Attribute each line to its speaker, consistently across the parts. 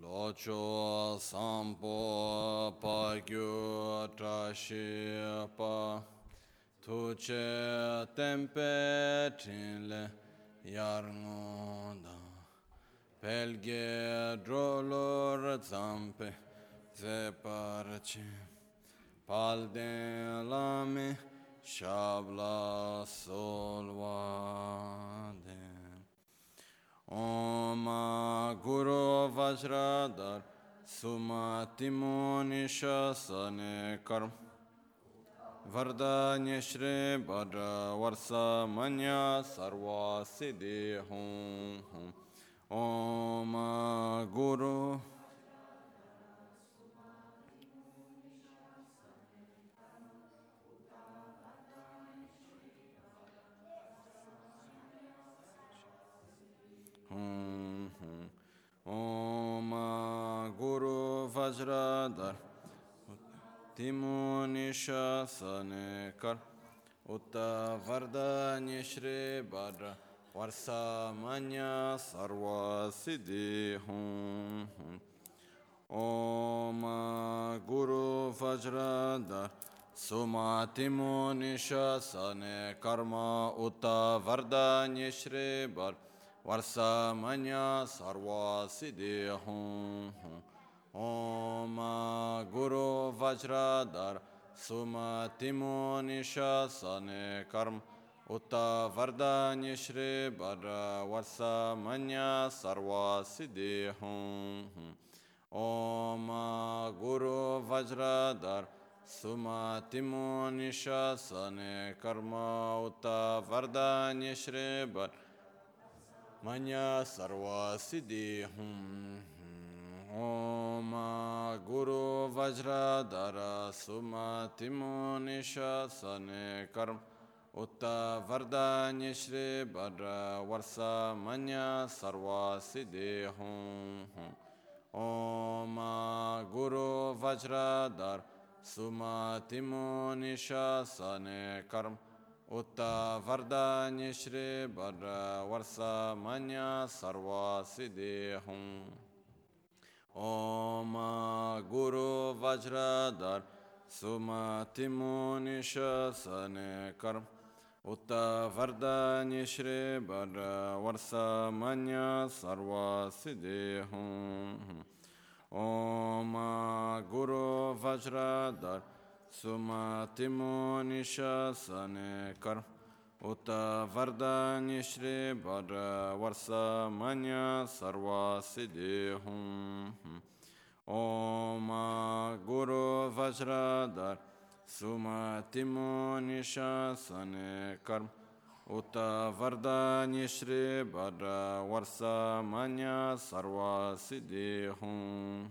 Speaker 1: locho sampo pa gyu tra pa tu che tempe yar ngoda pelge drolor zampe ze parche palden lame shabla Sumati Munisha ओम गुरु वज्रधर सुमतिमुनिशन कर्म वरदान्य श्री वर वर्ष मन सर्वा सिद्धि हूँ ओम गुरु ओम गुरु वज्रधर तिमुनिशन कर उत वरदान्य श्री वर वर्षामन्य सर्वसिद्धि हूँ ओम गुरु वज्रधर सुमतिमुनिशन कर्म उत वरदान्य श्री वर Varsamanya Sarva Siddhi Om Guru Vajradhar Sumatimo Nishasane Karm Uta Vardhanya Shri Bhadra Varsamanya Sarva Siddhi Om Guru Vajradhar Sumatimo Nishasane Karma Uta Vardhanya Shri Manya Sarva Siddhi Hum Om Guru Vajradhara Sumati Munisha Sane Karm Utta Vardanya Shri Bhadra Varsa Manya Sarva Siddhi Hum Om Guru Vajradhara Sumati Munisha Sane Karm Utta Vardanya Shri Bhadra Varsa Manya Sarva Siddhi Hum Om Guru Vajradhar Sumati Munisha Sane Karm Utta Vardanya Shri Bhadra Varsa Manya Sarva Siddhi Hum Om Guru Vajradhar Sumati Munisha Sane Kar Uta Vardanya Shri Bhadra Varsa Manya Sarva Siddhi Hum Om Guru Vajradhar Sumati Munisha Sane Kar Uta Vardanya Shri Bhadra Varsa Manya Sarva Siddhi Hum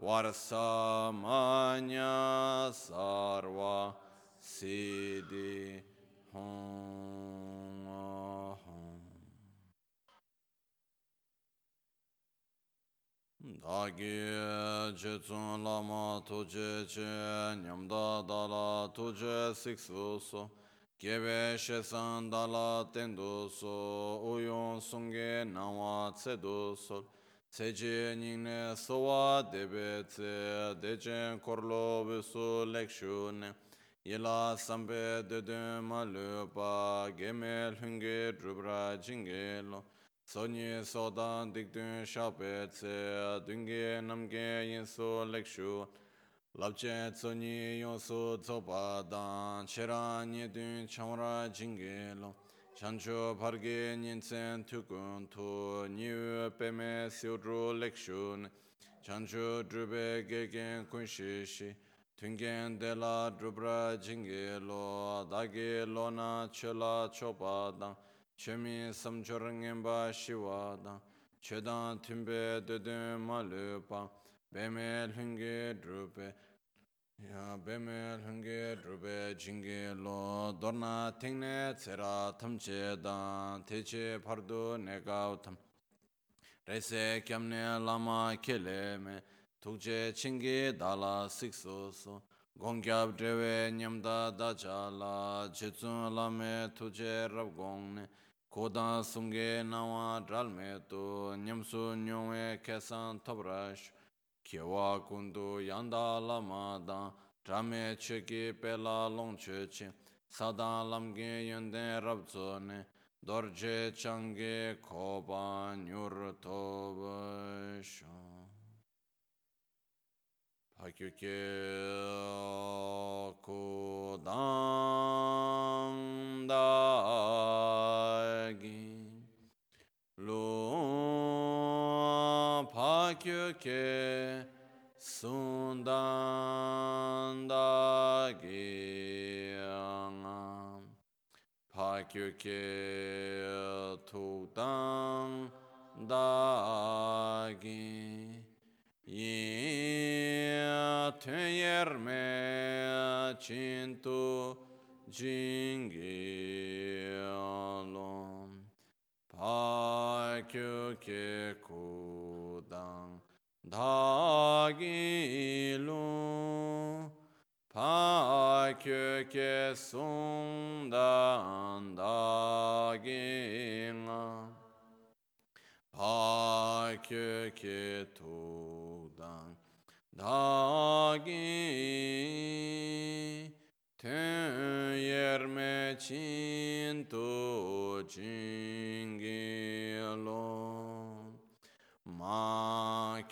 Speaker 1: Varsamanya Sarva Siddhi Hum. Dagi jitsun lama tujé ché nyamdā dālā tujé sikṣu so Gyebe shesan dālā tendu so Uyun sungé nāwā tsedu sol Tseche nyingne sowa debe tse, dechen korlo visu lekshu ne, yela sampe dedun ma lupa, geme lhunge drubra jinge lo, sonye sodan dikdun shape tse, dunge namge yinsu lekshu, labche tsonye yonsu tsopa dan, chera nye dun chamra jinge lo, Chancho parge nyensen tukun tu niwe peme siudru lekshun. Chancho drube gegen kunshishi. Tungen de la drubra jingi lo. Dagi lo na chela chopa dang. Chemi samchor ngenpa shiwa dang. Chedan timbe dedun malupa. Peme lungi drube. Ya bēmē lhēngē drupē jīngē lō dōrnā tēngnē tsērā tamchē dāng tēchē pārdu nēgāw tam. Rēsē kiamnē lāma kēlē mē tūkchē chīngē dālā sīksō sō. Gōngyāb drēwē ñamdā dāchā lā chēchūn lāmē tūchē rāb gōng nē. Kōdāng sūngē nāwā drāl mē tū ñamsū nyōwē kēsān tōp rāsh. Kiewa kundu yanda lama dan, drame chiki pela long chuchi, sadan lamge yenden rab ne, dorje change koba nyur toba shon. Pakyuke kudang da kö sundan da gyang pa kö kö tu dang da gi ye tön yer me chin tu jing ge pa kö kö ku dang tu jing gi lo ma kyo ke ku dan dagi lum ma kyo ke sundan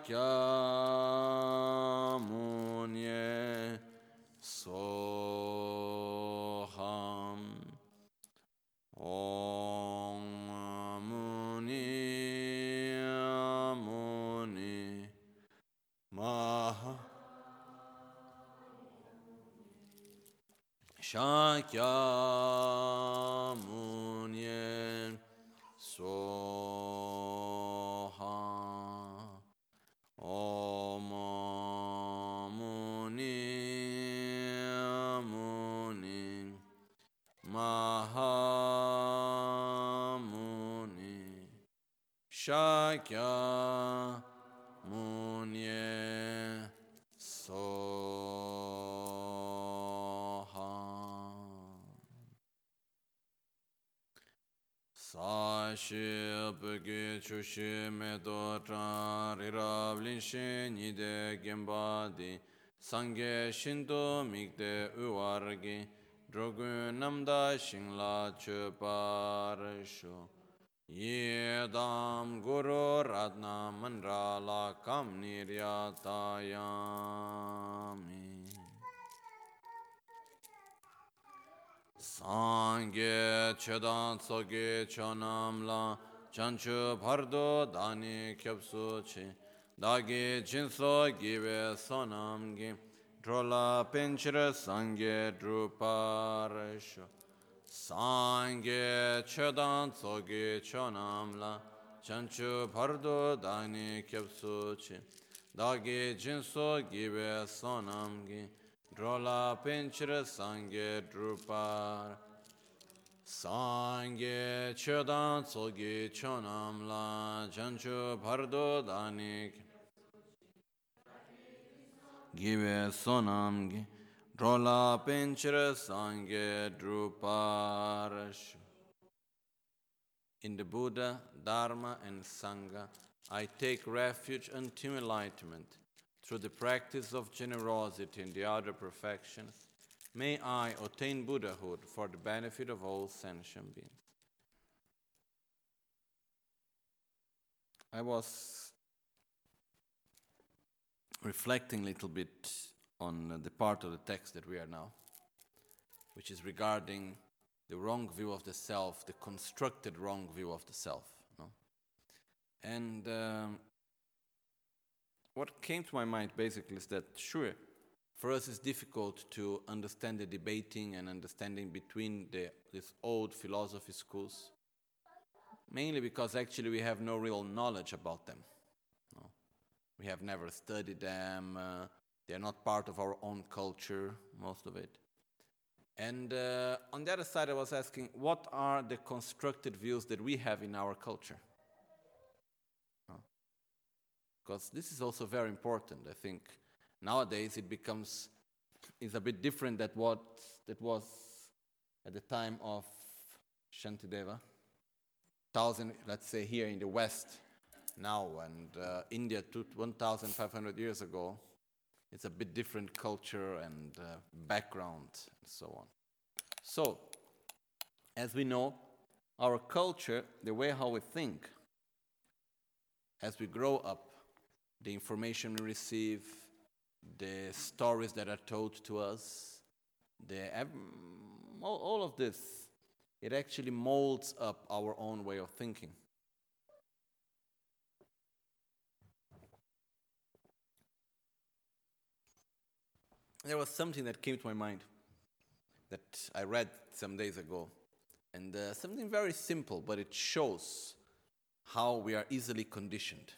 Speaker 1: Shakyamuni Soham. Om Muni Muni Maha. Shakyamuni Shakyamuni Soha. Sashi Pagi Chushi Medotra Rirablin Shinide Gembadi Sangye Shinto Migde Uwargi Drogun Namda Shingla Chupar Shu. Yedam Guru Ratna Mandrala Kam Niryatayami. Sangye Chedan Tsoge Chonamla Chanchu Pardo Dani Kyapsu Chi. Dagi Jinso Give Sonamgi Drola Pinchira Sangye Druparasho sāṅgye chedan tsogye chonamla chanchu pardo dani kyabsu chi dāgye jinso gibe sonamgi drola pinchir sāṅgye drupar. Sāṅgye chedan tsogye chonamla chanchu pardo dāni gibe sonamgi Drola Sangye Druparash In the Buddha, Dharma and Sangha, I take refuge unto enlightenment through the practice of generosity and the other perfections. May I attain Buddhahood for the benefit of all sentient beings. I was reflecting a little bit on the part of the text that we are now, which is regarding the wrong view of the self, the constructed wrong view of the self. No? And um, what came to my mind basically is that, sure, for us it's difficult to understand the debating and understanding between the, these old philosophy schools, mainly because actually we have no real knowledge about them. No? We have never studied them, uh, they're not part of our own culture, most of it. And uh, on the other side, I was asking, what are the constructed views that we have in our culture? Because this is also very important. I think nowadays it becomes is a bit different than what that was at the time of Shantideva. Thousand, let's say here in the West now, and uh, India, 1,500 years ago, it's a bit different culture and uh, background and so on. So, as we know, our culture, the way how we think, as we grow up, the information we receive, the stories that are told to us, the, all, all of this, it actually molds up our own way of thinking. There was something that came to my mind that I read some days ago, and uh, something very simple, but it shows how we are easily conditioned.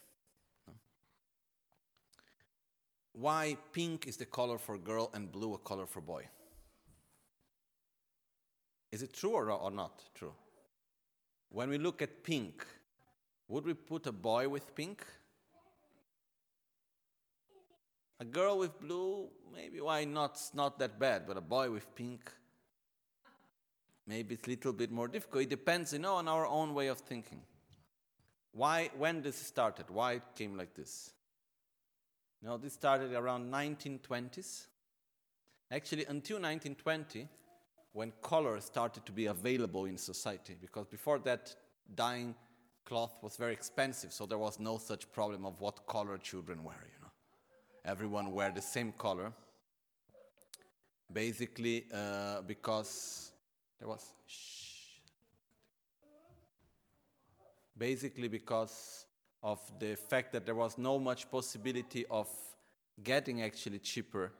Speaker 1: Why pink is the color for girl and blue a color for boy? Is it true or, or not true? When we look at pink, would we put a boy with pink? A girl with blue, maybe why not? It's not that bad, but a boy with pink, maybe it's a little bit more difficult. It depends, you know, on our own way of thinking. Why, when this started? Why it came like this? You know, this started around 1920s. Actually, until 1920, when color started to be available in society, because before that, dyeing cloth was very expensive, so there was no such problem of what color children wear. You know? Everyone wear the same color. Basically, uh, because there was. Basically, because of the fact that there was no much possibility of getting actually cheaper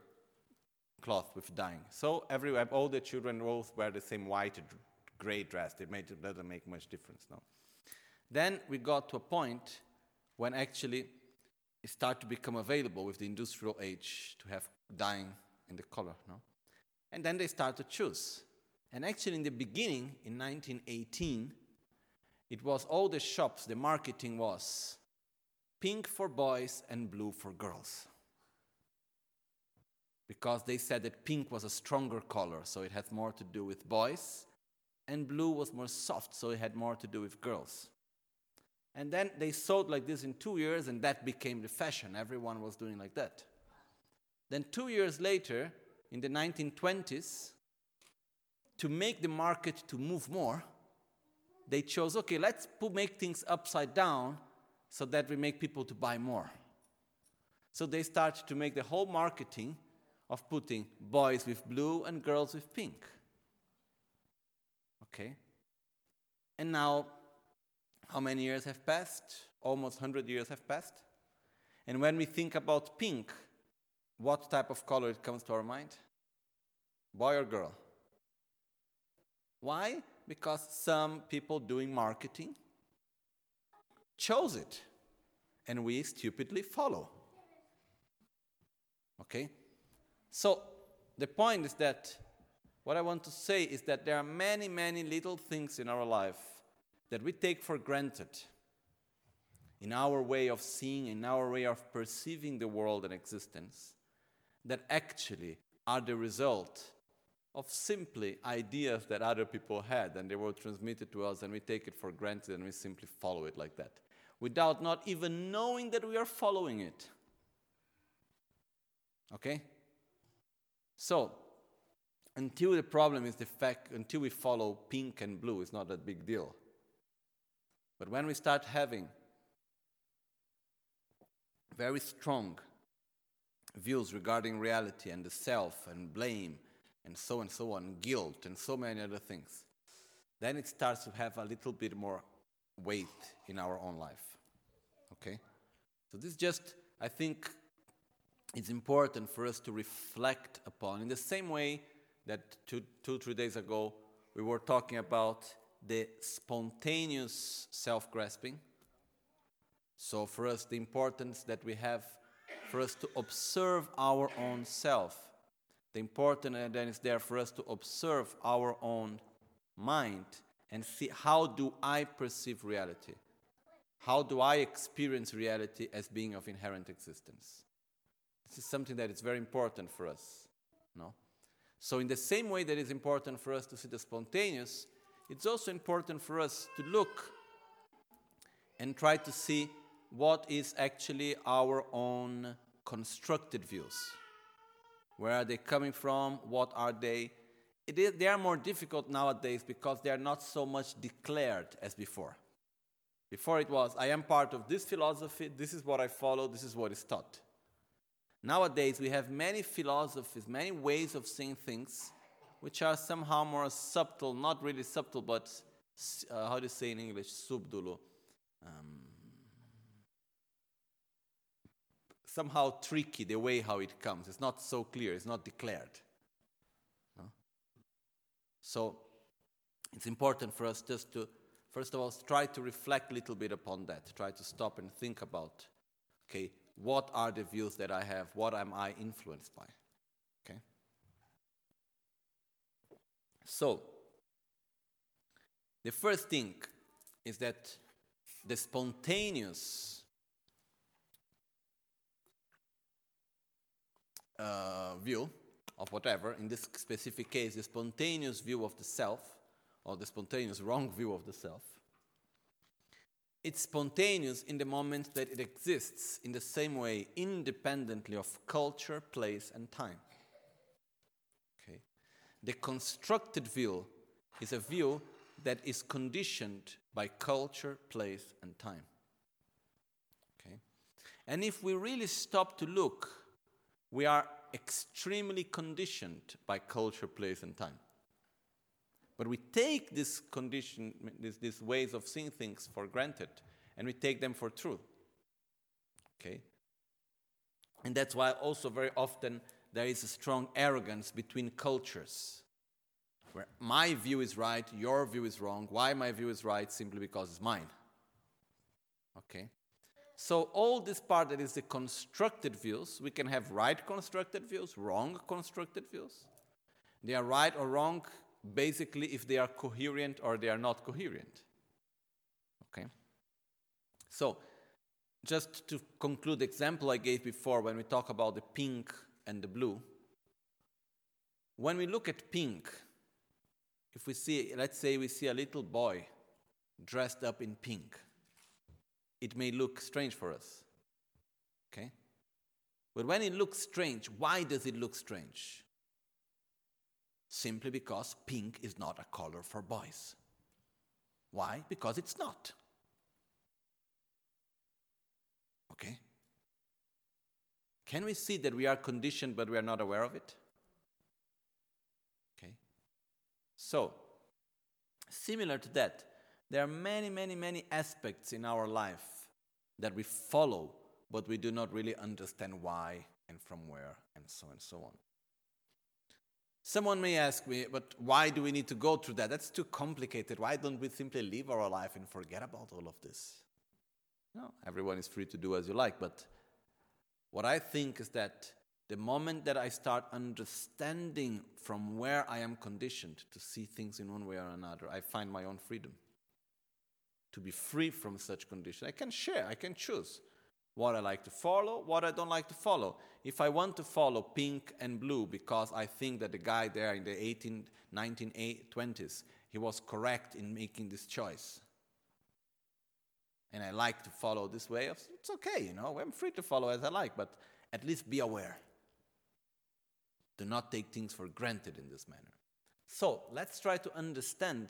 Speaker 1: cloth with dyeing. So everywhere, all the children both wear the same white, gray dress. It, made, it doesn't make much difference now. Then we got to a point when actually start to become available with the industrial age to have dyeing in the color. No? And then they start to choose. And actually, in the beginning, in 1918, it was all the shops, the marketing was pink for boys and blue for girls. Because they said that pink was a stronger color, so it had more to do with boys, and blue was more soft, so it had more to do with girls. And then they sold like this in two years, and that became the fashion. Everyone was doing like that. Then, two years later, in the 1920s, to make the market to move more, they chose okay, let's make things upside down so that we make people to buy more. So they started to make the whole marketing of putting boys with blue and girls with pink. Okay? And now how many years have passed? Almost 100 years have passed. And when we think about pink, what type of color it comes to our mind? Boy or girl? Why? Because some people doing marketing chose it, and we stupidly follow. Okay? So, the point is that what I want to say is that there are many, many little things in our life that we take for granted in our way of seeing, in our way of perceiving the world and existence, that actually are the result of simply ideas that other people had and they were transmitted to us and we take it for granted and we simply follow it like that. without not even knowing that we are following it. Okay? So, until the problem is the fact, until we follow pink and blue, it's not that big deal. But when we start having very strong views regarding reality and the self and blame and so and so on, guilt and so many other things, then it starts to have a little bit more weight in our own life. Okay? So this just, I think, it's important for us to reflect upon in the same way that two, two three days ago we were talking about the spontaneous self grasping. So, for us, the importance that we have for us to observe our own self. The important and then is there for us to observe our own mind and see how do I perceive reality? How do I experience reality as being of inherent existence? This is something that is very important for us. No? So, in the same way that it's important for us to see the spontaneous, it's also important for us to look and try to see what is actually our own constructed views. Where are they coming from? What are they? Is, they are more difficult nowadays because they are not so much declared as before. Before it was, I am part of this philosophy, this is what I follow, this is what is taught. Nowadays, we have many philosophies, many ways of seeing things, which are somehow more subtle, not really subtle, but uh, how do you say in English? Subdulo. Um, somehow tricky the way how it comes. It's not so clear, it's not declared. No? So it's important for us just to, first of all, try to reflect a little bit upon that. Try to stop and think about, okay, what are the views that I have? What am I influenced by? Okay? So, the first thing is that the spontaneous uh, view of whatever, in this specific case, the spontaneous view of the self, or the spontaneous wrong view of the self, it's spontaneous in the moment that it exists in the same way, independently of culture, place, and time. The constructed view is a view that is conditioned by culture, place, and time. Okay? And if we really stop to look we are extremely conditioned by culture, place, and time. But we take this condition, this, these ways of seeing things for granted, and we take them for true. Okay? And that's why also very often there is a strong arrogance between cultures. Where my view is right, your view is wrong. Why my view is right? Simply because it's mine. Okay? So all this part that is the constructed views, we can have right constructed views, wrong constructed views. They are right or wrong basically if they are coherent or they are not coherent. Okay? So just to conclude the example I gave before when we talk about the pink and the blue, when we look at pink, if we see, let's say we see a little boy dressed up in pink it may look strange for us. Okay? But when it looks strange, why does it look strange? Simply because pink is not a color for boys. Why? Because it's not. Okay? Can we see that we are conditioned but we are not aware of it? Okay? So, similar to that, there are many, many, many aspects in our life that we follow, but we do not really understand why and from where, and so and so on. Someone may ask me, but why do we need to go through that? That's too complicated. Why don't we simply live our life and forget about all of this? No, everyone is free to do as you like, but what I think is that the moment that I start understanding from where I am conditioned to see things in one way or another, I find my own freedom to be free from such conditions. I can share, I can choose what I like to follow, what I don't like to follow. If I want to follow pink and blue because I think that the guy there in the 18, 1920s, he was correct in making this choice. And I like to follow this way, it's okay, you know, I'm free to follow as I like, but at least be aware. Do not take things for granted in this manner. So let's try to understand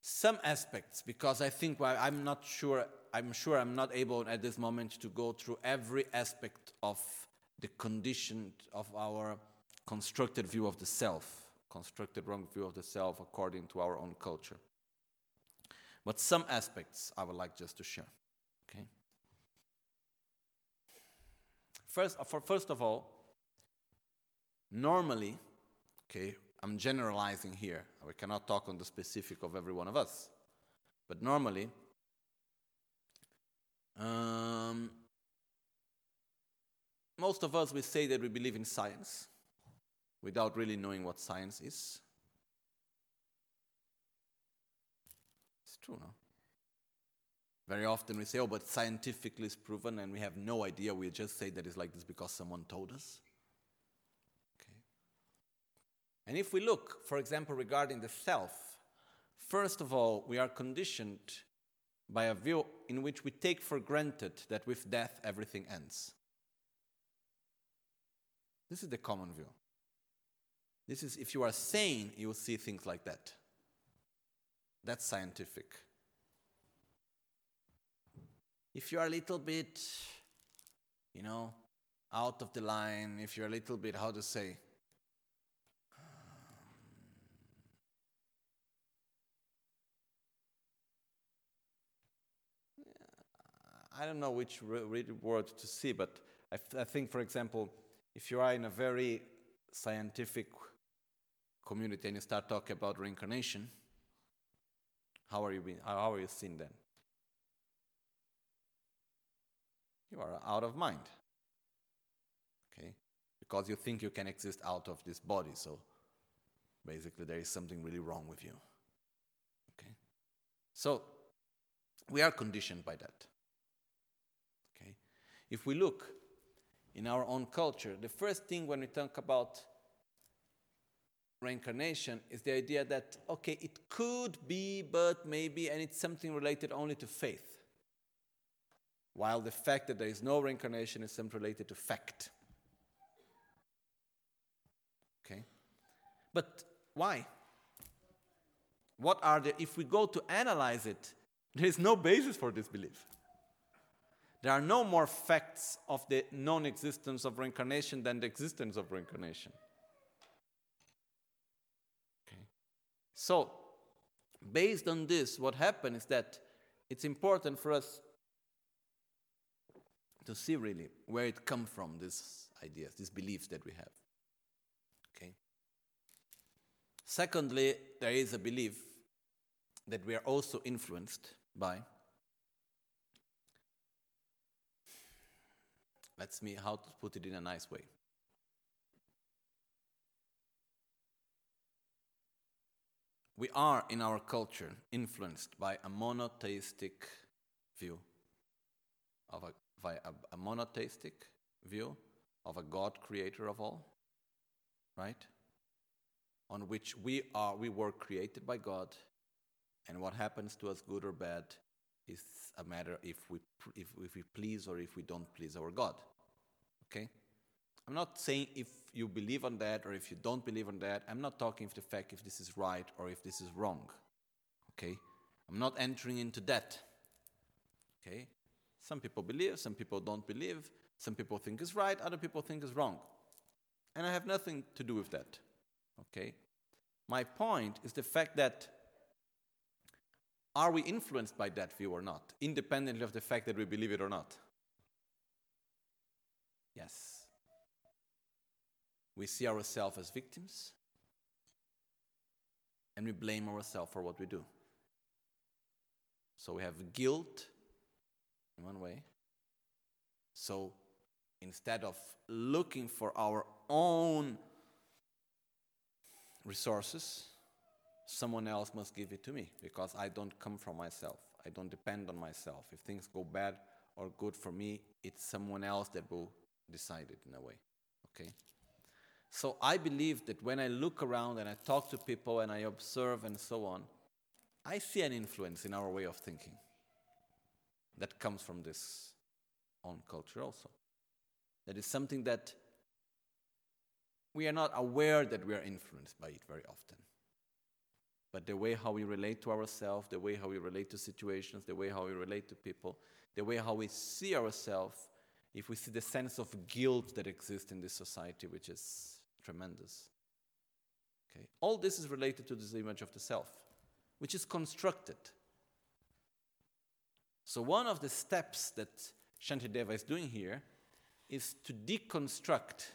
Speaker 1: some aspects because I think well, I'm not sure, I'm sure I'm not able at this moment to go through every aspect of the condition of our constructed view of the self, constructed wrong view of the self according to our own culture. But some aspects I would like just to share. Okay. First, for first of all, normally, okay, I'm generalizing here. We cannot talk on the specific of every one of us, but normally, um, most of us we say that we believe in science without really knowing what science is. True, no? Very often we say, oh, but scientifically it's proven, and we have no idea. We just say that it's like this because someone told us. Okay. And if we look, for example, regarding the self, first of all, we are conditioned by a view in which we take for granted that with death everything ends. This is the common view. This is, if you are sane, you will see things like that. That's scientific. If you're a little bit, you know, out of the line, if you're a little bit, how to say, um, I don't know which word to see, but I, I think, for example, if you are in a very scientific community and you start talking about reincarnation, how are you being, how are you seen then? You are out of mind. Okay? Because you think you can exist out of this body, so basically there is something really wrong with you. Okay? So we are conditioned by that. Okay? If we look in our own culture, the first thing when we talk about reincarnation is the idea that, okay, it could be, but maybe, and it's something related only to faith. While the fact that there is no reincarnation is something related to fact. Okay? But why? What are the, if we go to analyze it, there is no basis for this belief. There are no more facts of the non existence of reincarnation than the existence of reincarnation. So, based on this, what happened is that it's important for us to see really where it comes from, these ideas, these beliefs that we have. Okay? Secondly, there is a belief that we are also influenced by. Let's me how to put it in a nice way. We are in our culture influenced by a monotheistic view of a, by a, a monotheistic view of a God creator of all, right? On which we are, we were created by God, and what happens to us, good or bad, is a matter if we, if, if we please or if we don't please our God. Okay? I'm not saying if you believe on that or if you don't believe on that. I'm not talking of the fact if this is right or if this is wrong. Okay? I'm not entering into that. Okay? Some people believe, some people don't believe, some people think is right, other people think is wrong. And I have nothing to do with that. Okay? My point is the fact that are we influenced by that view or not, independently of the fact that we believe it or not? Yes. We see ourselves as victims and we blame ourselves for what we do. So we have guilt in one way. So instead of looking for our own resources, someone else must give it to me because I don't come from myself. I don't depend on myself. If things go bad or good for me, it's someone else that will decide it in a way. Okay? So I believe that when I look around and I talk to people and I observe and so on, I see an influence in our way of thinking. that comes from this own culture also. That is something that we are not aware that we are influenced by it very often. But the way how we relate to ourselves, the way how we relate to situations, the way how we relate to people, the way how we see ourselves, if we see the sense of guilt that exists in this society, which is tremendous. Okay? All this is related to this image of the self, which is constructed. So, one of the steps that Shantideva is doing here is to deconstruct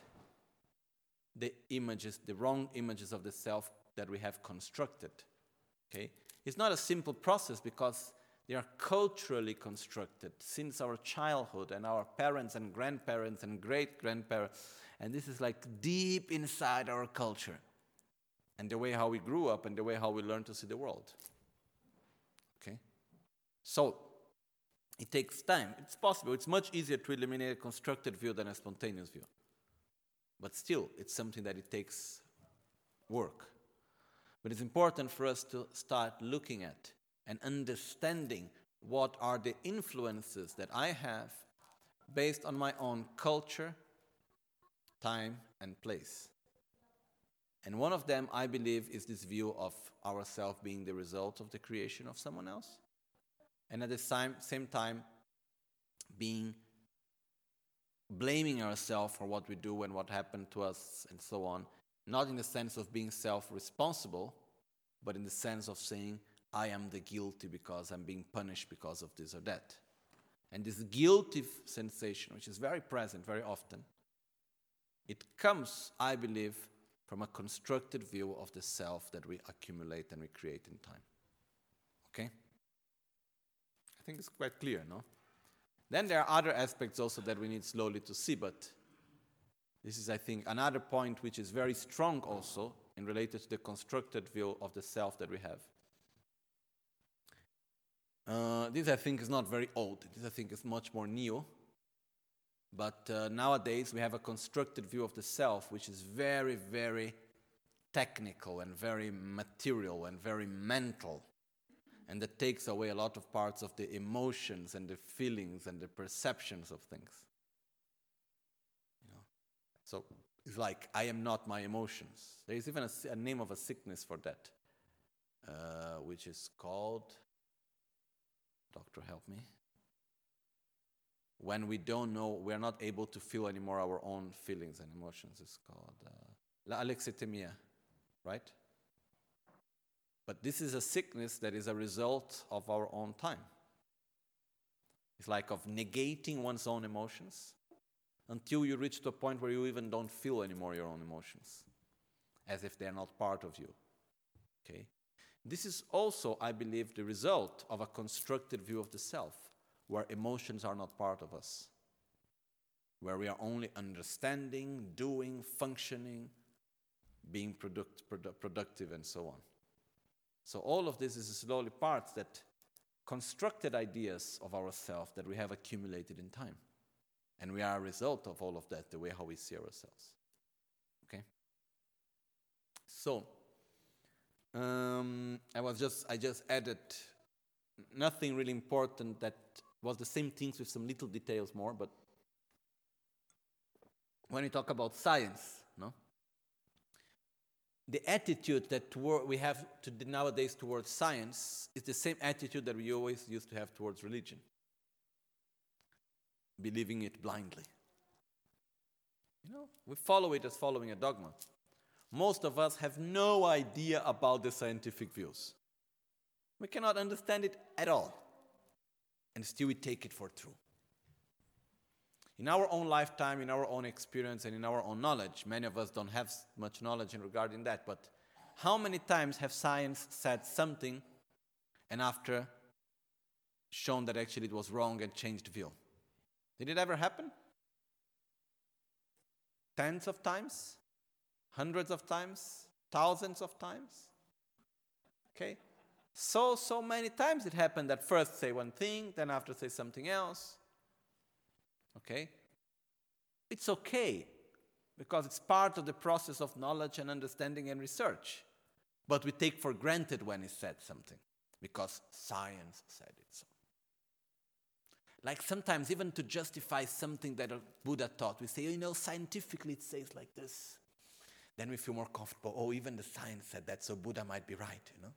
Speaker 1: the images, the wrong images of the self that we have constructed. Okay? It's not a simple process because they are culturally constructed since our childhood and our parents and grandparents and great grandparents. And this is like deep inside our culture and the way how we grew up and the way how we learn to see the world. Okay? So, it takes time. It's possible. It's much easier to eliminate a constructed view than a spontaneous view. But still, it's something that it takes work. But it's important for us to start looking at and understanding what are the influences that I have based on my own culture, time, and place. And one of them, I believe, is this view of ourselves being the result of the creation of someone else. And at the same, same time, being blaming ourselves for what we do and what happened to us and so on, not in the sense of being self responsible, but in the sense of saying, I am the guilty because I'm being punished because of this or that. And this guilty sensation, which is very present very often, it comes, I believe, from a constructed view of the self that we accumulate and we create in time. Okay? I think it's quite clear, no? Then there are other aspects also that we need slowly to see, but this is, I think, another point which is very strong also in related to the constructed view of the self that we have. Uh, this, I think, is not very old. This, I think, is much more new. But uh, nowadays, we have a constructed view of the self, which is very, very technical and very material and very mental and that takes away a lot of parts of the emotions and the feelings and the perceptions of things. You know? So it's like, I am not my emotions. There is even a, a name of a sickness for that, uh, which is called, doctor, help me. When we don't know, we're not able to feel anymore our own feelings and emotions. It's called uh, alexithymia, right? But this is a sickness that is a result of our own time. It's like of negating one's own emotions until you reach to a point where you even don't feel anymore your own emotions, as if they're not part of you. Okay? This is also, I believe, the result of a constructed view of the self, where emotions are not part of us, where we are only understanding, doing, functioning, being product, produ- productive, and so on. So all of this is slowly parts that constructed ideas of ourselves that we have accumulated in time. And we are a result of all of that, the way how we see ourselves. Okay? So, um, I was just, I just added nothing really important that was the same things with some little details more, but when we talk about science, no? the attitude that we have to nowadays towards science is the same attitude that we always used to have towards religion believing it blindly. You know, we follow it as following a dogma. Most of us have no idea about the scientific views. We cannot understand it at all. And still we take it for true in our own lifetime, in our own experience, and in our own knowledge, many of us don't have much knowledge in regarding that, but how many times have science said something and after shown that actually it was wrong and changed view? Did it ever happen? Tens of times? Hundreds of times? Thousands of times? Okay? So, so many times it happened that first say one thing, then after say something else. Okay? It's okay because it's part of the process of knowledge and understanding and research. But we take for granted when he said something because science said it so. Like sometimes, even to justify something that Buddha taught, we say, oh, you know, scientifically it says like this. Then we feel more comfortable. Oh, even the science said that, so Buddha might be right, you know?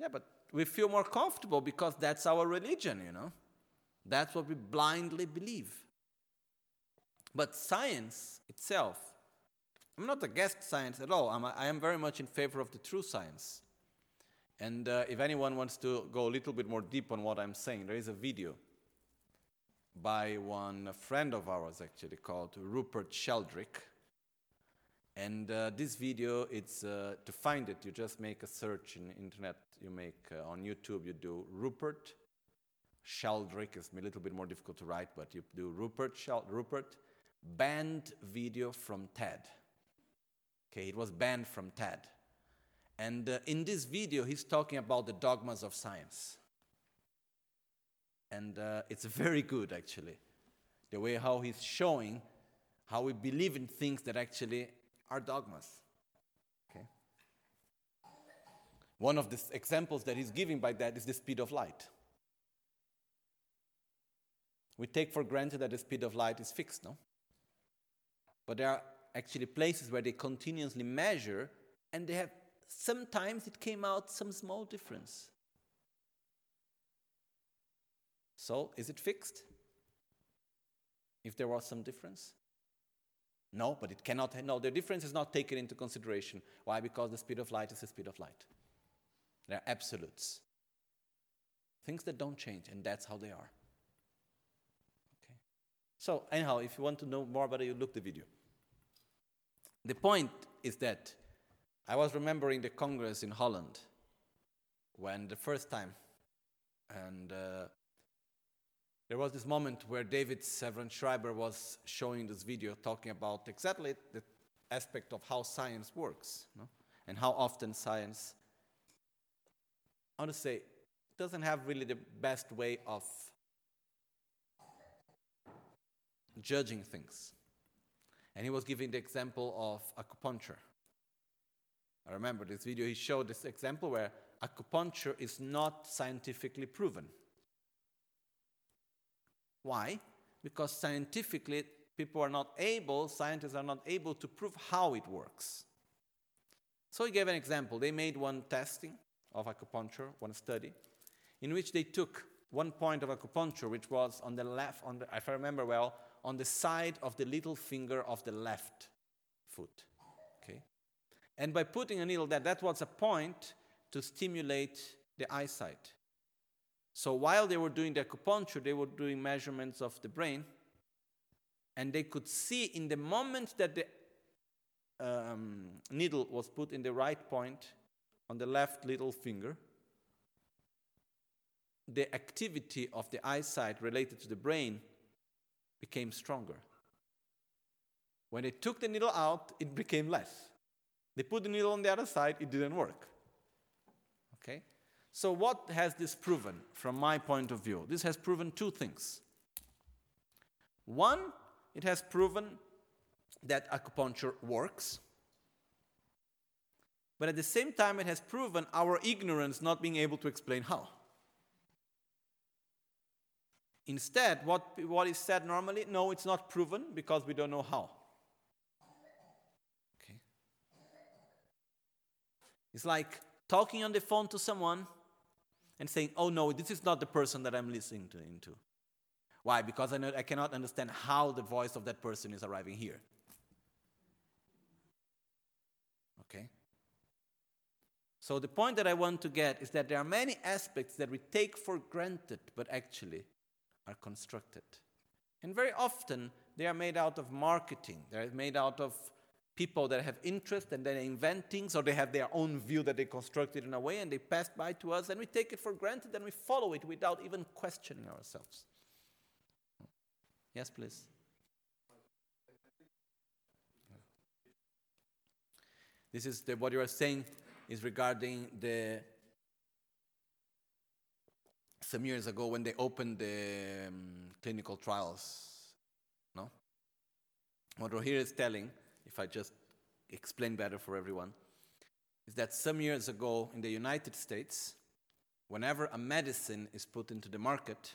Speaker 1: Yeah, but we feel more comfortable because that's our religion, you know? That's what we blindly believe. But science itself, I'm not against science at all. I'm, I am very much in favor of the true science. And uh, if anyone wants to go a little bit more deep on what I'm saying, there is a video by one friend of ours actually called Rupert Sheldrake. And uh, this video, it's uh, to find it, you just make a search in internet. You make uh, on YouTube, you do Rupert Sheldrake. It's a little bit more difficult to write, but you do Rupert Shel- Rupert banned video from TED. Okay, it was banned from TED. And uh, in this video, he's talking about the dogmas of science. And uh, it's very good, actually. The way how he's showing how we believe in things that actually are dogmas. Okay? One of the examples that he's giving by that is the speed of light. We take for granted that the speed of light is fixed, no? But there are actually places where they continuously measure and they have sometimes it came out some small difference. So, is it fixed? If there was some difference? No, but it cannot. No, the difference is not taken into consideration. Why? Because the speed of light is the speed of light. They're absolutes. Things that don't change, and that's how they are. Okay. So, anyhow, if you want to know more about it, you look the video. The point is that I was remembering the Congress in Holland when the first time, and uh, there was this moment where David Servan-Schreiber was showing this video talking about exactly the aspect of how science works no? and how often science, I want to say, doesn't have really the best way of judging things. And he was giving the example of acupuncture. I remember this video, he showed this example where acupuncture is not scientifically proven. Why? Because scientifically, people are not able, scientists are not able to prove how it works. So he gave an example. They made one testing of acupuncture, one study, in which they took one point of acupuncture, which was on the left, on the, if I remember well, on the side of the little finger of the left foot. Okay? And by putting a needle there, that was a point to stimulate the eyesight. So while they were doing the acupuncture, they were doing measurements of the brain, and they could see in the moment that the um, needle was put in the right point on the left little finger, the activity of the eyesight related to the brain became stronger. When they took the needle out, it became less. They put the needle on the other side, it didn't work. Okay? So, what has this proven from my point of view? This has proven two things. One, it has proven that acupuncture works. But at the same time, it has proven our ignorance not being able to explain how. Instead, what, what is said normally, no, it's not proven because we don't know how. Okay. It's like talking on the phone to someone and saying, oh no, this is not the person that I'm listening to. Into. Why? Because I, know, I cannot understand how the voice of that person is arriving here. Okay? So the point that I want to get is that there are many aspects that we take for granted, but actually are constructed. And very often they are made out of marketing, they're made out of people that have interest and they invent things or they have their own view that they constructed in a way and they pass by to us and we take it for granted and we follow it without even questioning ourselves. Yes, please. This is the, what you are saying is regarding the some years ago when they opened the um, clinical trials. No, what Rohir is telling if I just explain better for everyone, is that some years ago in the United States, whenever a medicine is put into the market,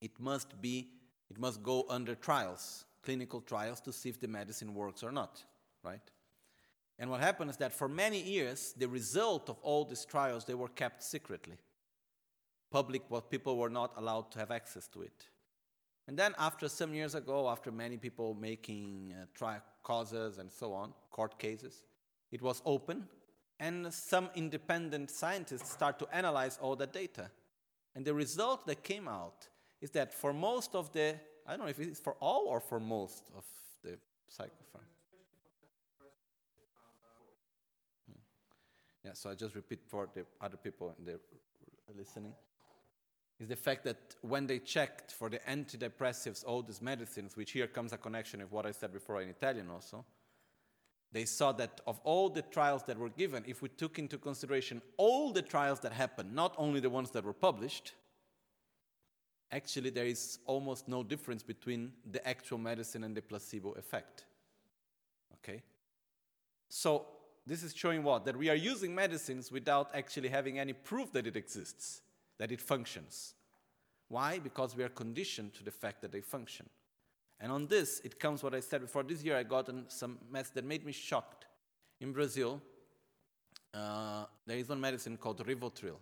Speaker 1: it must be it must go under trials, clinical trials to see if the medicine works or not, right? And what happened is that for many years, the result of all these trials they were kept secretly. Public, what people were not allowed to have access to it. And then, after some years ago, after many people making uh, trial causes and so on, court cases, it was open, and some independent scientists start to analyze all the data. And the result that came out is that for most of the, I don't know if it's for all or for most of the psychopharm. Yeah, so I just repeat for the other people in the listening. Is the fact that when they checked for the antidepressives, all these medicines, which here comes a connection with what I said before in Italian also, they saw that of all the trials that were given, if we took into consideration all the trials that happened, not only the ones that were published, actually there is almost no difference between the actual medicine and the placebo effect. Okay? So, this is showing what? That we are using medicines without actually having any proof that it exists, that it functions. Why? Because we are conditioned to the fact that they function. And on this, it comes what I said before. This year, I got some mess that made me shocked. In Brazil, uh, there is one medicine called Rivotril.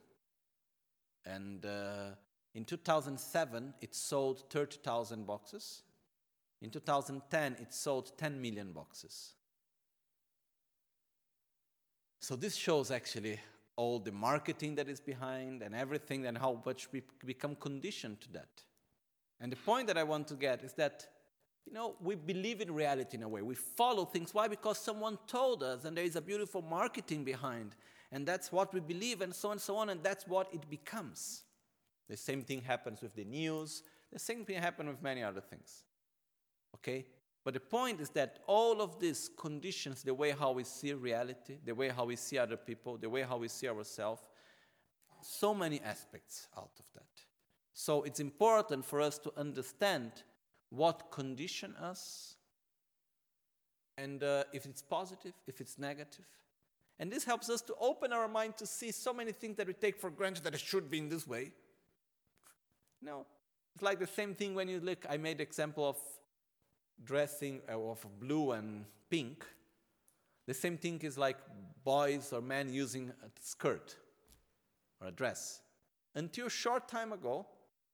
Speaker 1: And uh, in 2007, it sold 30,000 boxes. In 2010, it sold 10 million boxes. So this shows actually all the marketing that is behind and everything and how much we become conditioned to that. And the point that I want to get is that, you know, we believe in reality in a way. We follow things. Why? Because someone told us and there is a beautiful marketing behind. And that's what we believe and so on and so on. And that's what it becomes. The same thing happens with the news. The same thing happens with many other things. Okay? But the point is that all of these conditions the way how we see reality, the way how we see other people, the way how we see ourselves, so many aspects out of that. So it's important for us to understand what condition us and uh, if it's positive, if it's negative. And this helps us to open our mind to see so many things that we take for granted that it should be in this way. No. It's like the same thing when you look, I made example of dressing uh, of blue and pink. The same thing is like boys or men using a skirt or a dress. Until a short time ago,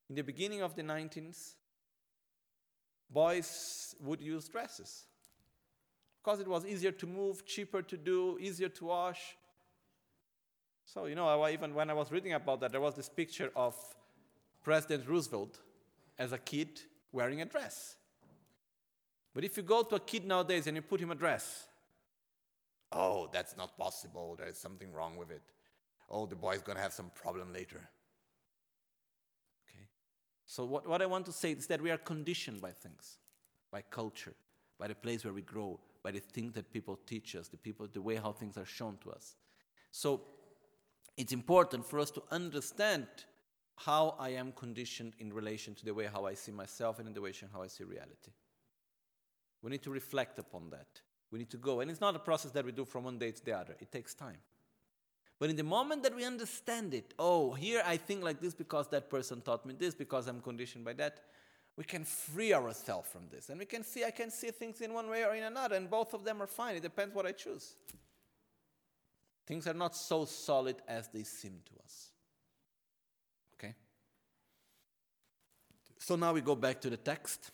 Speaker 1: in the beginning of the 19th, boys would use dresses because it was easier to move, cheaper to do, easier to wash. So, you know, I, even when I was reading about that, there was this picture of President Roosevelt as a kid wearing a dress. But if you go to a kid nowadays and you put him a dress, oh, that's not possible. There is something wrong with it. Oh, the boy's going to have some problem later. Okay? So, what, what I want to say is that we are conditioned by things, by culture, by the place where we grow, by the things that people teach us, the, people, the way how things are shown to us. So, it's important for us to understand how I am conditioned in relation to the way how I see myself and in the way how I see reality. We need to reflect upon that. We need to go. And it's not a process that we do from one day to the other, it takes time. But in the moment that we understand it, oh, here I think like this because that person taught me this, because I'm conditioned by that, we can free ourselves from this. And we can see, I can see things in one way or in another, and both of them are fine. It depends what I choose. Things are not so solid as they seem to us. Okay? So now we go back to the text,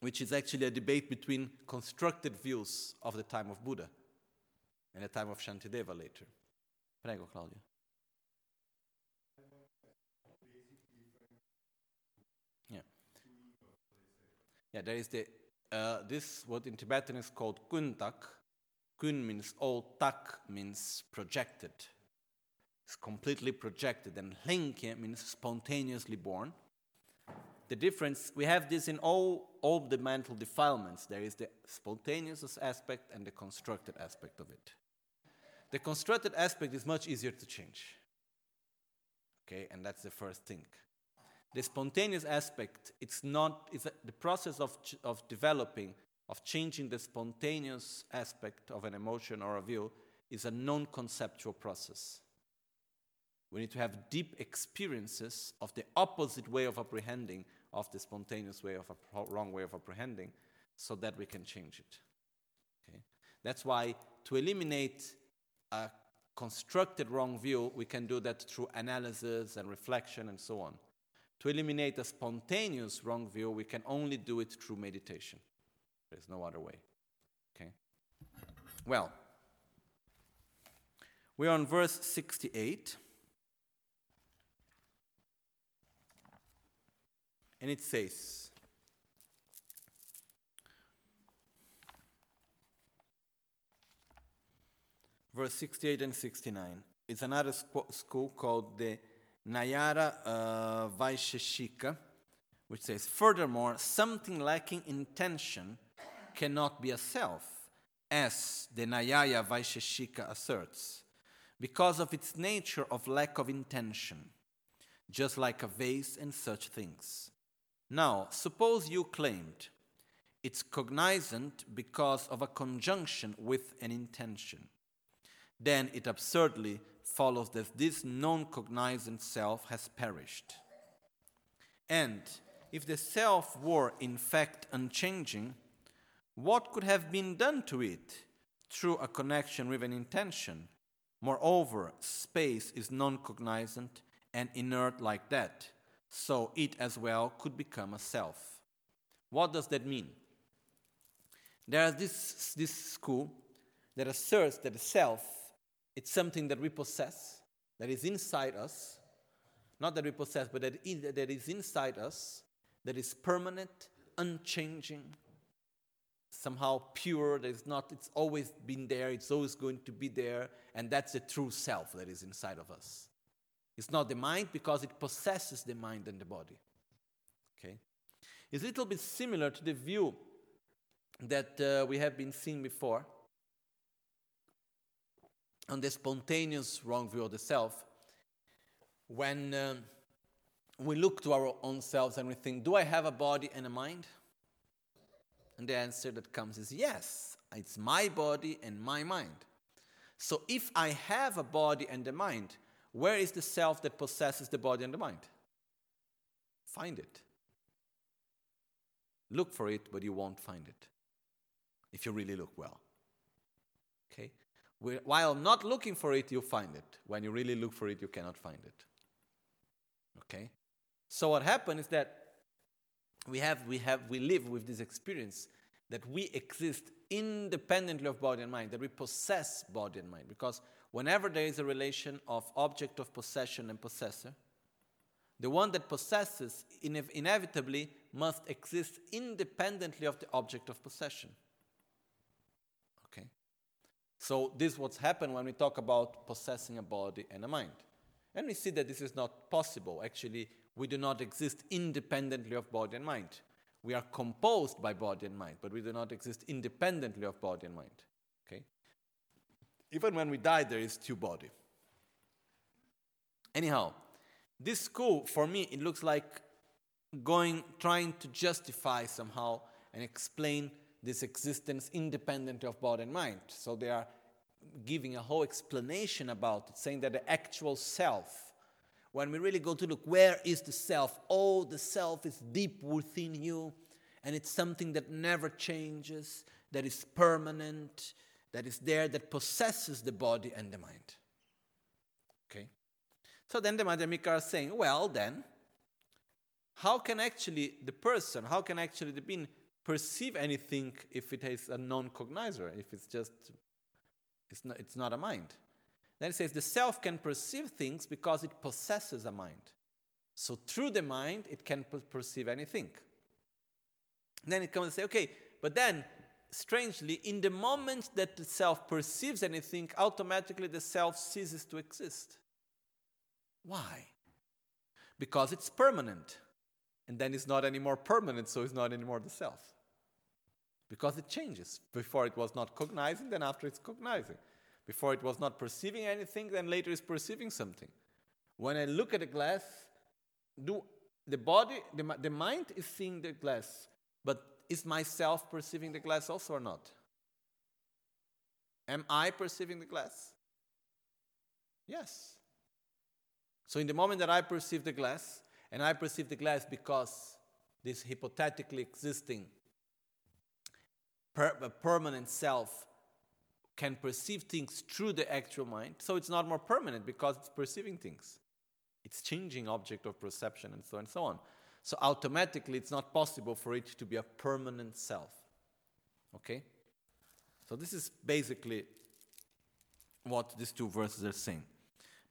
Speaker 1: which is actually a debate between constructed views of the time of Buddha and the time of Shantideva later. Prego, Claudio. Yeah. Yeah, there is the, uh, this, what in Tibetan is called kuntak. Kun means old, tak means projected. It's completely projected. And Hlenke means spontaneously born the difference, we have this in all, all the mental defilements. There is the spontaneous aspect and the constructed aspect of it. The constructed aspect is much easier to change. Okay, and that's the first thing. The spontaneous aspect, it's not, it's a, the process of, of developing, of changing the spontaneous aspect of an emotion or a view is a non conceptual process. We need to have deep experiences of the opposite way of apprehending, of the spontaneous way of a wrong way of apprehending, so that we can change it. Okay? That's why to eliminate a constructed wrong view, we can do that through analysis and reflection and so on. To eliminate a spontaneous wrong view, we can only do it through meditation. There's no other way. Okay? Well, we're on verse 68. And it says, verse 68 and 69. It's another school called the Nyaya uh, Vaisheshika, which says, Furthermore, something lacking intention cannot be a self, as the Nyaya Vaisheshika asserts, because of its nature of lack of intention, just like a vase and such things. Now, suppose you claimed it's cognizant because of a conjunction with an intention. Then it absurdly follows that this non cognizant self has perished. And if the self were in fact unchanging, what could have been done to it through a connection with an intention? Moreover, space is non cognizant and inert like that so it as well could become a self. What does that mean? There is this, this school that asserts that the self it's something that we possess, that is inside us, not that we possess, but that, that is inside us, that is permanent, unchanging, somehow pure, that is not, it's always been there, it's always going to be there, and that's the true self that is inside of us. It's not the mind because it possesses the mind and the body. Okay? It's a little bit similar to the view that uh, we have been seeing before on the spontaneous wrong view of the self. When um, we look to our own selves and we think, Do I have a body and a mind? And the answer that comes is yes, it's my body and my mind. So if I have a body and a mind, where is the self that possesses the body and the mind? Find it. Look for it, but you won't find it if you really look well. Okay? While not looking for it, you find it. When you really look for it, you cannot find it. Okay? So what happened is that we have we have we live with this experience that we exist independently of body and mind, that we possess body and mind. Because whenever there is a relation of object of possession and possessor, the one that possesses inev- inevitably must exist independently of the object of possession. Okay? So, this is what's happened when we talk about possessing a body and a mind. And we see that this is not possible. Actually, we do not exist independently of body and mind. We are composed by body and mind, but we do not exist independently of body and mind. Even when we die, there is two body. Anyhow, this school, for me, it looks like going, trying to justify somehow and explain this existence independent of body and mind. So they are giving a whole explanation about it, saying that the actual self when we really go to look, where is the self? Oh, the self is deep within you, and it's something that never changes, that is permanent, that is there, that possesses the body and the mind. Okay? So then the Madhyamika are saying, well, then, how can actually the person, how can actually the being perceive anything if it is a non cognizer, if it's just, it's not, it's not a mind? Then it says the self can perceive things because it possesses a mind. So through the mind, it can perceive anything. then it comes and say, okay, but then strangely, in the moment that the self perceives anything, automatically the self ceases to exist. Why? Because it's permanent. And then it's not anymore permanent, so it's not anymore the self. Because it changes. Before it was not cognizing, then after it's cognizing. Before it was not perceiving anything, then later it's perceiving something. When I look at a glass, do the body, the, the mind is seeing the glass, but is myself perceiving the glass also or not? Am I perceiving the glass? Yes. So, in the moment that I perceive the glass, and I perceive the glass because this hypothetically existing per- permanent self can perceive things through the actual mind, so it's not more permanent because it's perceiving things. It's changing object of perception and so on and so on. So automatically it's not possible for it to be a permanent self. Okay? So this is basically what these two verses are saying.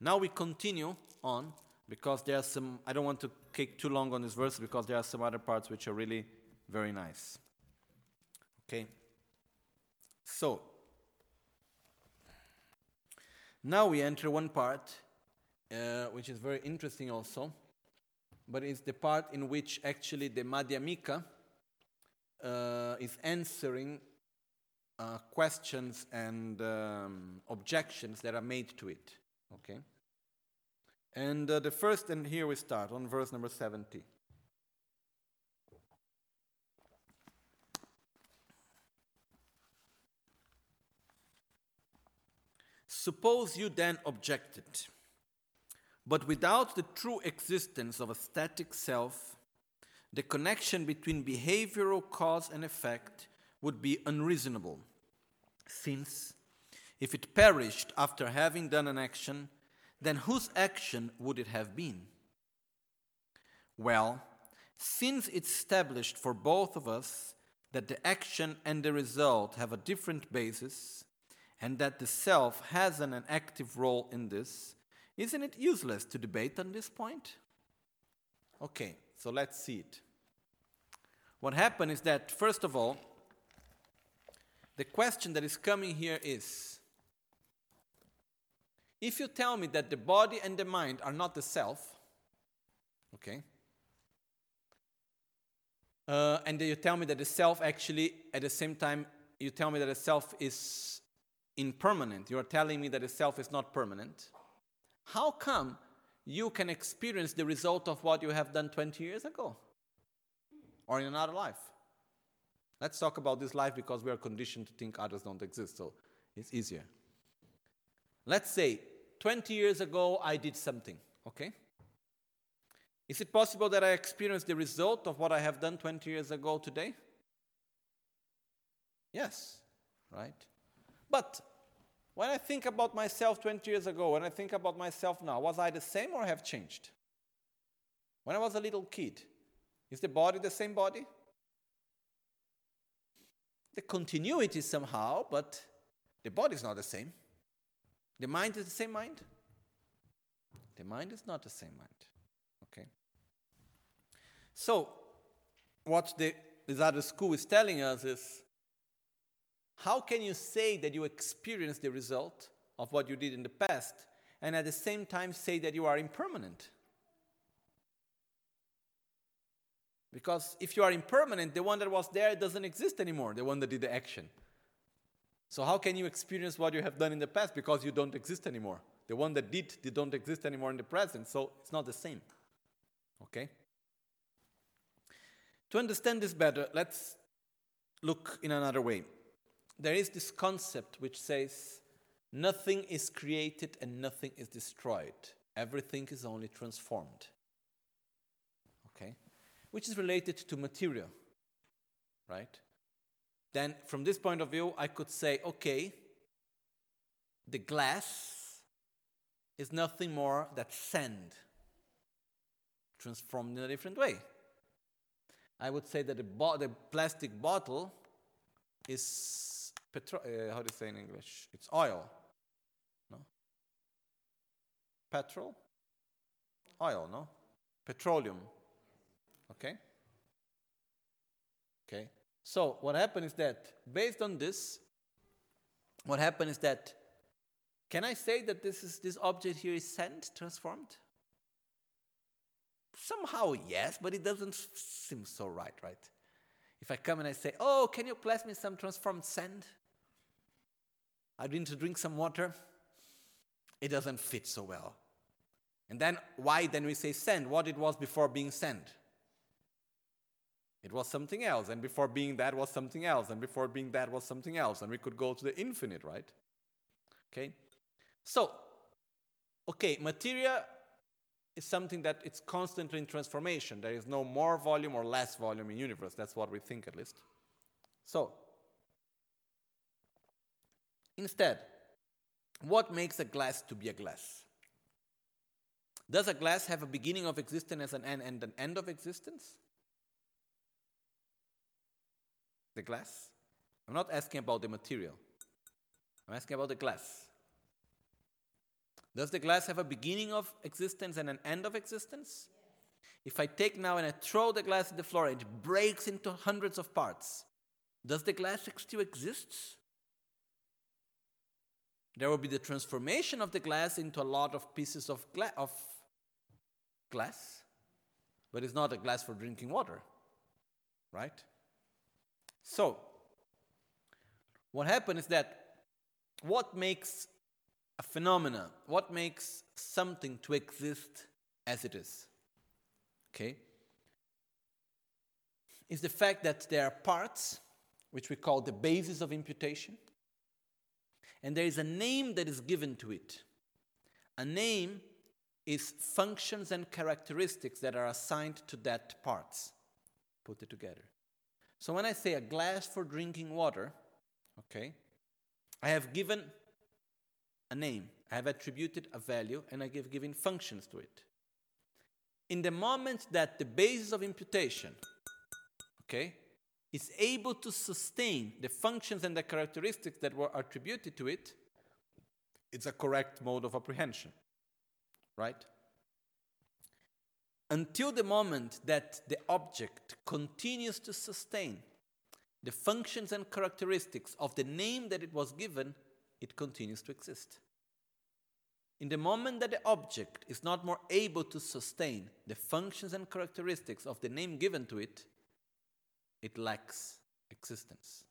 Speaker 1: Now we continue on because there are some, I don't want to take too long on this verse because there are some other parts which are really very nice. Okay? So, now we enter one part uh, which is very interesting also, but it's the part in which actually the Madhyamika uh, is answering uh, questions and um, objections that are made to it. Okay? And uh, the first, and here we start on verse number 70. Suppose you then objected, but without the true existence of a static self, the connection between behavioral cause and effect would be unreasonable, since if it perished after having done an action, then whose action would it have been? Well, since it's established for both of us that the action and the result have a different basis, and that the self has an, active role in this, isn't it useless to debate on this point? Okay, so let's see it. What happened is that, first of all, the question that is coming here is if you tell me that the body and the mind are not the self, okay, uh, and you tell me that the self actually, at the same time, you tell me that the self is impermanent, you're telling me that the self is not permanent, how come you can experience the result of what you have done 20 years ago or in another life? Let's talk about this life because we are conditioned to think others don't exist, so it's easier. Let's say 20 years ago I did something, okay? Is it possible that I experience the result of what I have done 20 years ago today? Yes, right? But when I think about myself 20 years ago, when I think about myself now, was I the same or have changed? When I was a little kid, is the body the same body? The continuity somehow, but the body is not the same. The mind is the same mind? The mind is not the same mind. Okay? So, what the, this other school is telling us is how can you say that you experience the result of what you did in the past and at the same time say that you are impermanent? Because if you are impermanent, the one that was there doesn't exist anymore, the one that did the action. So how can you experience what you have done in the past because you don't exist anymore? The one that did, they don't exist anymore in the present, so it's not the same. Okay? To understand this better, let's look in another way. There is this concept which says nothing is created and nothing is destroyed. Everything is only transformed. Okay? Which is related to material. Right? then from this point of view, I could say, okay, the glass is nothing more than sand transformed in a different way. I would say that the, bo- the plastic bottle is petro- uh, how do you say in English? It's oil. No? Petrol? Oil, no? Petroleum. Okay? Okay. So what happened is that based on this, what happened is that can I say that this is this object here is sand transformed? Somehow yes, but it doesn't seem so right, right? If I come and I say, "Oh, can you bless me some transformed sand?" I need to drink some water. It doesn't fit so well. And then why then we say send? What it was before being sent? It was something else, and before being that was something else, and before being that was something else, and we could go to the infinite, right? Okay? So, okay, materia is something that it's constantly in transformation. There is no more volume or less volume in universe. That's what we think at least. So, instead, what makes a glass to be a glass? Does a glass have a beginning of existence as an end and an end of existence? The glass? I'm not asking about the material. I'm asking about the glass. Does the glass have a beginning of existence and an end of existence? If I take now and I throw the glass at the floor, it breaks into hundreds of parts. Does the glass still exist? There will be the transformation of the glass into a lot of pieces of, gla- of glass, but it's not a glass for drinking water, right? So, what happened is that what makes a phenomena, what makes something to exist as it is, okay, is the fact that there are parts which we call the basis of imputation, and there is a name that is given to it. A name is functions and characteristics that are assigned to that parts. Put it together. So when I say a glass for drinking water, okay, I have given a name, I have attributed a value, and I have given functions to it. In the moment that the basis of imputation, okay, is able to sustain the functions and the characteristics that were attributed to it, it's a correct mode of apprehension. Right? Until the moment that the object continues to sustain the functions and characteristics of the name that it was given, it continues to exist. In the moment that the object is not more able to sustain the functions and characteristics of the name given to it, it lacks existence.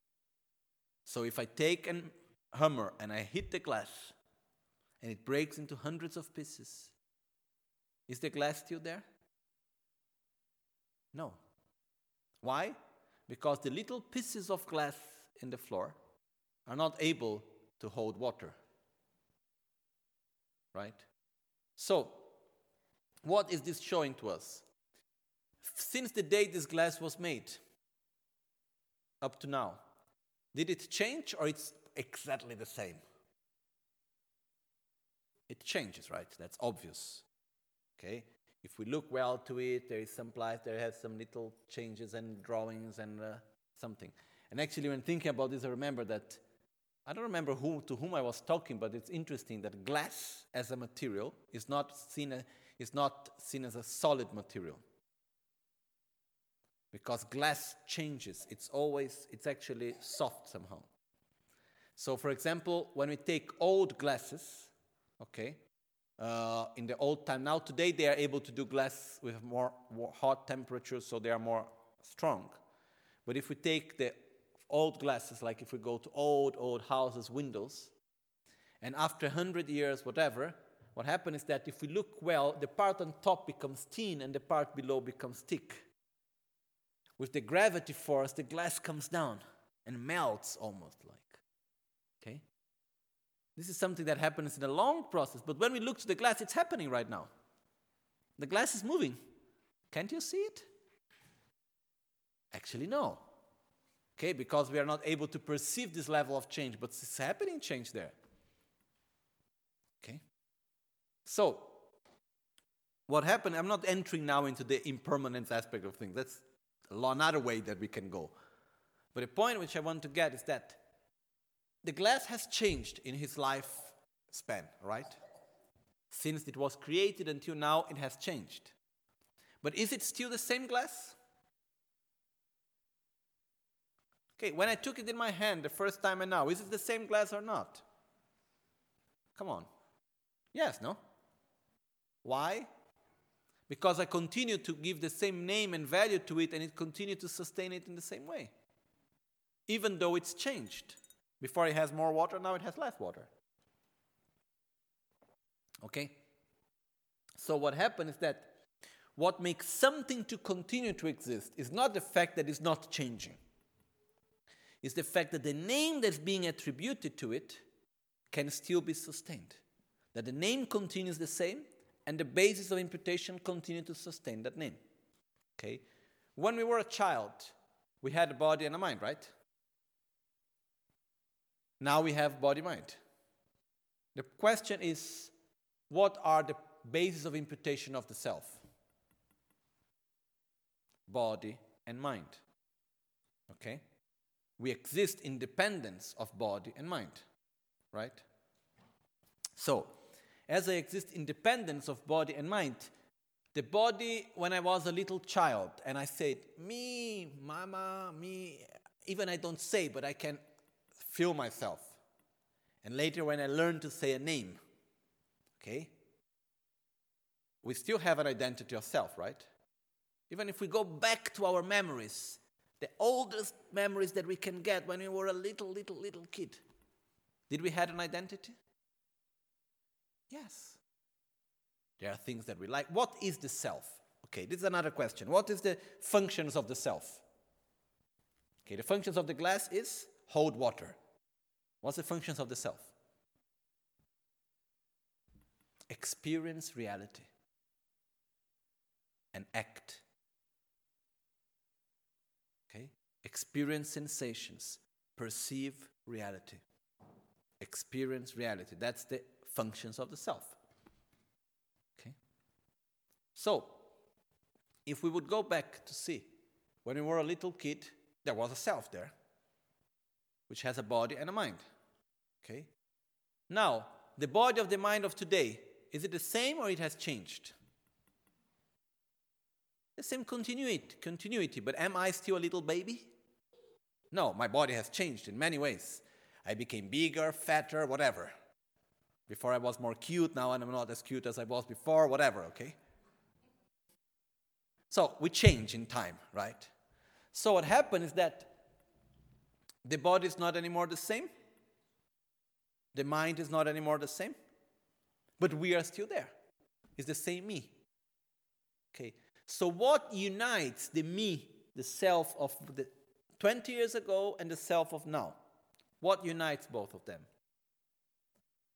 Speaker 1: So if I take a hammer and I hit the glass and it breaks into hundreds of pieces, is the glass still there? No. Why? Because the little pieces of glass in the floor are not able to hold water. Right? So, what is this showing to us? Since the day this glass was made, up to now, did it change or it's exactly the same? It changes, right? That's obvious. Okay? If we look well to it, there is some place, there has some little changes and drawings and uh, something. And actually, when thinking about this, I remember that I don't remember who, to whom I was talking, but it's interesting that glass as a material is not seen, a, is not seen as a solid material. Because glass changes, it's always, it's actually soft somehow. So, for example, when we take old glasses, okay, uh, in the old time. Now, today, they are able to do glass with more, more hot temperatures, so they are more strong. But if we take the old glasses, like if we go to old, old houses, windows, and after 100 years, whatever, what happens is that if we look well, the part on top becomes thin and the part below becomes thick. With the gravity force, the glass comes down and melts almost like. Okay? This is something that happens in a long process, but when we look to the glass, it's happening right now. The glass is moving. Can't you see it? Actually, no. Okay, because we are not able to perceive this level of change, but it's happening change there. Okay? So, what happened, I'm not entering now into the impermanence aspect of things. That's another way that we can go. But the point which I want to get is that the glass has changed in his life span, right? Since it was created until now, it has changed. But is it still the same glass? Okay, when I took it in my hand the first time and now, is it the same glass or not? Come on. Yes, no? Why? Because I continue to give the same name and value to it and it continues to sustain it in the same way. Even though it's changed. Before it has more water, now it has less water. Okay? So what happens is that what makes something to continue to exist is not the fact that it's not changing. It's the fact that the name that's being attributed to it can still be sustained. That the name continues the same
Speaker 2: and the basis of imputation continue to sustain that name. Okay? When we were a child, we had a body and a mind, right? Now we have body mind. The question is what are the bases of imputation of the self? Body and mind. Okay? We exist in dependence of body and mind, right? So, as I exist in dependence of body and mind, the body, when I was a little child, and I said, me, mama, me, even I don't say, but I can feel myself. And later, when I learn to say a name, okay, we still have an identity of self, right? Even if we go back to our memories, the oldest memories that we can get when we were a little, little, little kid, did we have an identity? Yes. There are things that we like. What is the self? Okay, this is another question. What is the functions of the self? Okay, the functions of the glass is hold water. What's the functions of the self? Experience reality and act. Okay? Experience sensations, perceive reality. Experience reality. That's the functions of the self. Okay? So, if we would go back to see, when we were a little kid, there was a self there which has a body and a mind. Okay? Now, the body of the mind of today, is it the same or it has changed? The same continuity, continuity, but am I still a little baby? No, my body has changed in many ways. I became bigger, fatter, whatever. Before I was more cute, now I'm not as cute as I was before, whatever, okay? So we change in time, right? So what happened is that the body is not anymore the same. The mind is not anymore the same. But we are still there. It's the same me. Okay. So, what unites the me, the self of the 20 years ago, and the self of now? What unites both of them?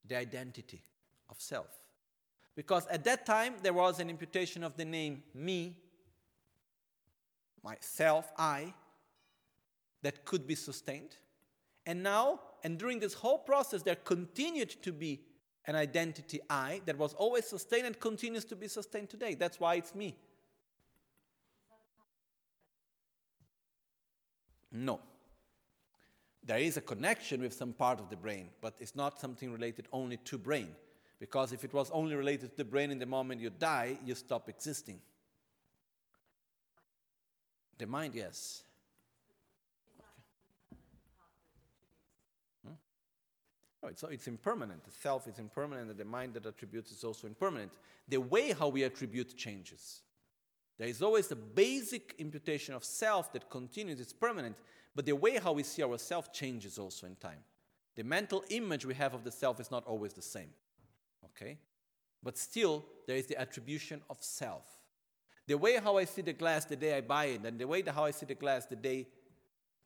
Speaker 2: The identity of self. Because at that time, there was an imputation of the name me, myself, I, that could be sustained. And now, and during this whole process, there continued to be an identity I that was always sustained and continues to be sustained today. That's why it's me. No. There is a connection with some part of the brain, but it's not something related only to brain. Because if it was only related to the brain in the moment you die, you stop existing. The mind, yes. No, it's, it's impermanent. The self is impermanent, and the mind that attributes is also impermanent. The way how we attribute changes. There is always a basic imputation of self that continues, it's permanent, but the way how we see ourselves changes also in time. The mental image we have of the self is not always the same. Okay? But still, there is the attribution of self. The way how I see the glass the day I buy it, and the way how I see the glass the day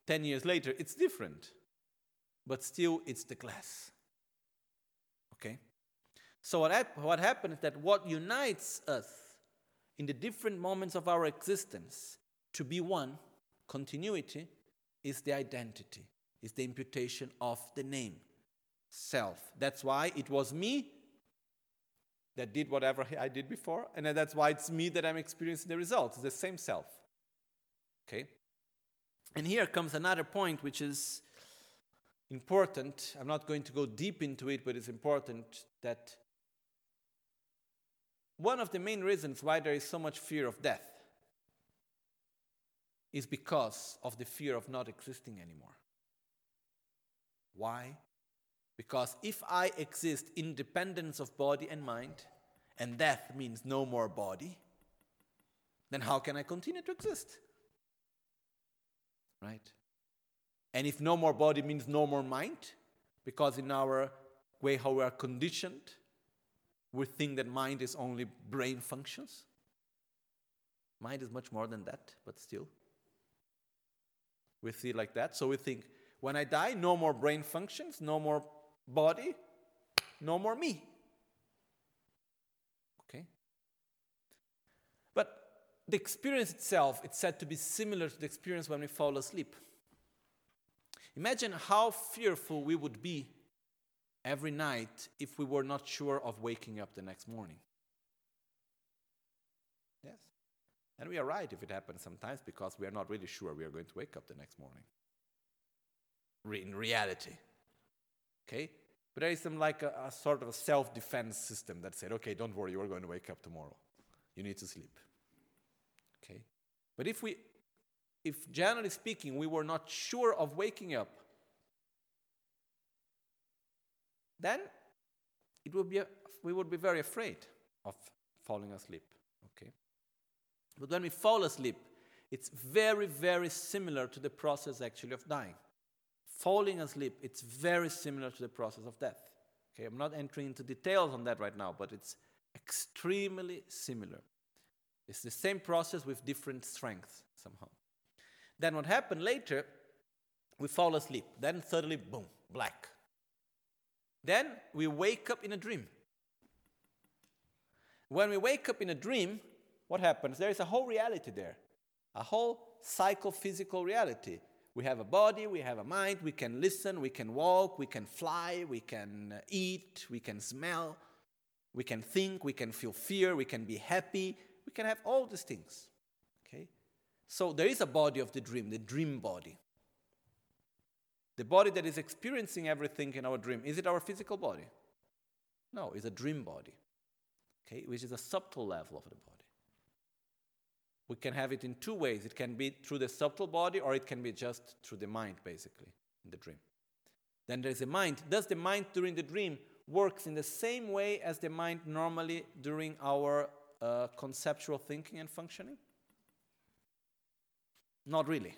Speaker 2: 10 years later, it's different but still it's the glass. Okay? So, what, hap- what happens is that what unites us in the different moments of our existence to be one, continuity, is the identity, is the imputation of the name, self. That's why it was me that did whatever I did before, and that's why it's me that I'm experiencing the results, the same self. Okay? And here comes another point, which is important. I'm not going to go deep into it, but it's important that one of the main reasons why there is so much fear of death is because of the fear of not existing anymore. Why? Because if I exist independence of body and mind, and death means no more body, then how can I continue to exist? Right? And if no more body means no more mind, because in our way how we are conditioned, we think that mind is only brain functions. Mind is much more than that, but still. We see like that. So we think, when I die, no more brain functions, no more body, no more me. Okay? But the experience itself, it's said to be similar to the experience when we fall asleep. Imagine how fearful we would be every night if we were not sure of waking up the next morning. And we are right if it happens sometimes because we are not really sure we are going to wake up the next morning. In reality. Okay? But there is some like a, a sort of a self defense system that said, okay, don't worry, you are going to wake up tomorrow. You need to sleep. Okay? But if we if generally speaking we were not sure of waking up, then it would be a, we would be very afraid of falling asleep. But when we fall asleep, it's very, very similar to the process actually of dying. Falling asleep, it's very similar to the process of death. Okay, I'm not entering into details on that right now, but it's extremely similar. It's the same process with different strengths somehow. Then what happened later, we fall asleep. Then suddenly, boom, black. Then we wake up in a dream. When we wake up in a dream, what happens? There is a whole reality there, a whole psychophysical reality. We have a body, we have a mind, we can listen, we can walk, we can fly, we can uh, eat, we can smell, we can think, we can feel fear, we can be happy, we can have all these things. Okay? So there is a body of the dream, the dream body. The body that is experiencing everything in our dream, is it our physical body? No, it's a dream body, okay, which is a subtle level of the body. We can have it in two ways. It can be through the subtle body, or it can be just through the mind, basically, in the dream. Then there's the mind. Does the mind during the dream works in the same way as the mind normally during our uh, conceptual thinking and functioning? Not really,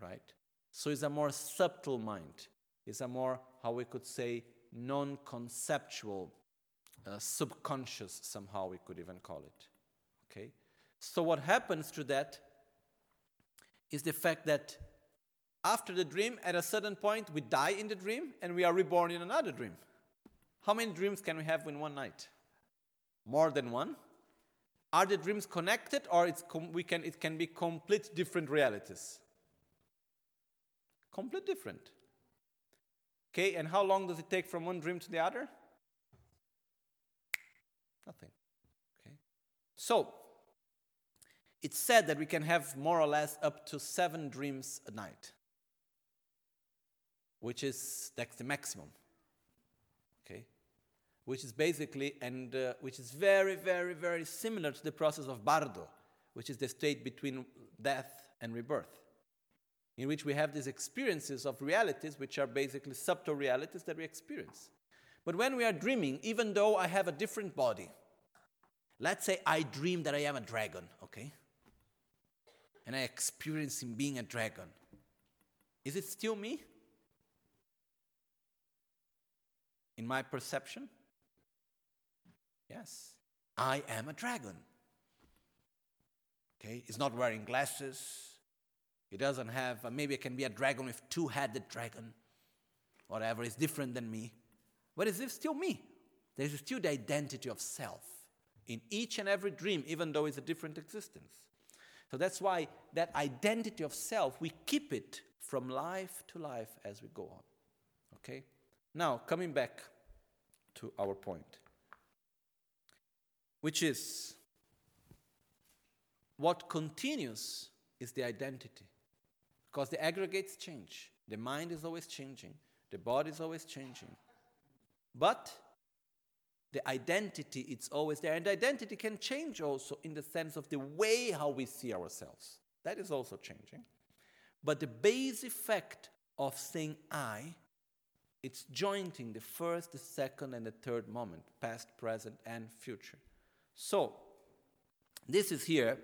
Speaker 2: right? So it's a more subtle mind. It's a more, how we could say, non conceptual, uh, subconscious, somehow we could even call it. Okay? So, what happens to that is the fact that after the dream, at a certain point, we die in the dream and we are reborn in another dream. How many dreams can we have in one night? More than one? Are the dreams connected or it's com- we can, it can be complete different realities? Complete different. Okay, and how long does it take from one dream to the other? Nothing. Okay. So, it's said that we can have more or less up to seven dreams a night, which is that's the maximum. Okay, which is basically and uh, which is very, very, very similar to the process of bardo, which is the state between death and rebirth, in which we have these experiences of realities, which are basically subtle realities that we experience. But when we are dreaming, even though I have a different body, let's say I dream that I am a dragon, okay? And I experience him being a dragon, is it still me? In my perception? Yes, I am a dragon. Okay, he's not wearing glasses. He doesn't have, uh, maybe it can be a dragon with two headed dragon, whatever, is different than me. But is it still me? There's still the identity of self in each and every dream, even though it's a different existence. So that's why that identity of self, we keep it from life to life as we go on. Okay? Now, coming back to our point, which is what continues is the identity. Because the aggregates change, the mind is always changing, the body is always changing. But the identity it's always there. And identity can change also in the sense of the way how we see ourselves. That is also changing. But the base effect of saying i it's jointing the first the second and the third moment past present and future. So this is here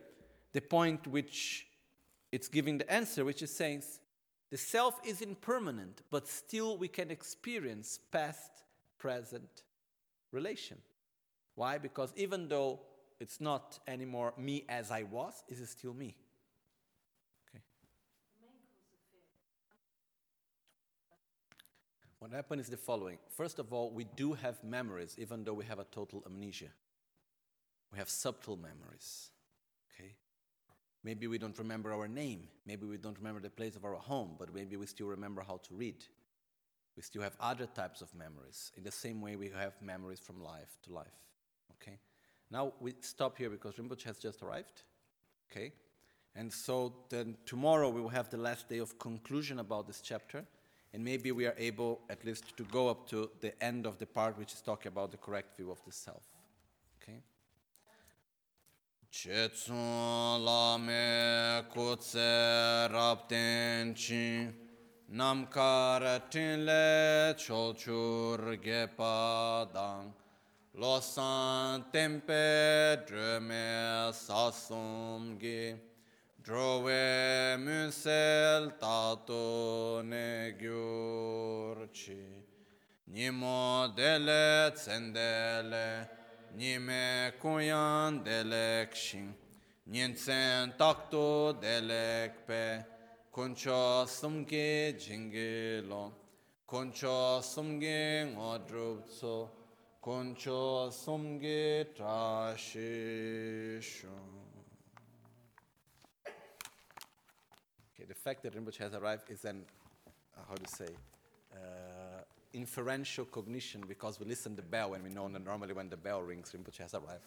Speaker 2: the point which it's giving the answer which is saying the self is impermanent but still we can experience past present relation. Why? Because even though it's not anymore me as I was, it is still me. Okay. What happened is the following. First of all, we do have memories, even though we have a total amnesia. We have subtle memories. Okay? Maybe we don't remember our name. Maybe we don't remember the place of our home, but maybe we still remember how to read. We still have other types of memories. In the same way, we have memories from life to life. Okay? Now we stop here because Rinpoche has just arrived. Okay? And so then tomorrow we will have the last day of conclusion about this chapter. And maybe we are able at least to go up to the end of the part which is talking about the correct view of the self. Okay?
Speaker 1: Chetsun lame kutse rapten nam kar tin le chol chur ge pa dang. Lo san tempe dre me sa som gi. Dro we mun sel ta to ne gyur chi. Ni mo dele tsendele ni me kuyan delek shin nyen tsen takto delek pe kuncho sumge jingilo, kuncho sumge ngodrupso, kuncho sumge trashisho.
Speaker 2: Okay, the fact that Rinpoche has arrived is an, uh, how to say, uh, inferential cognition because we listen to the bell and we know normally when the bell rings, Rinpoche has arrived.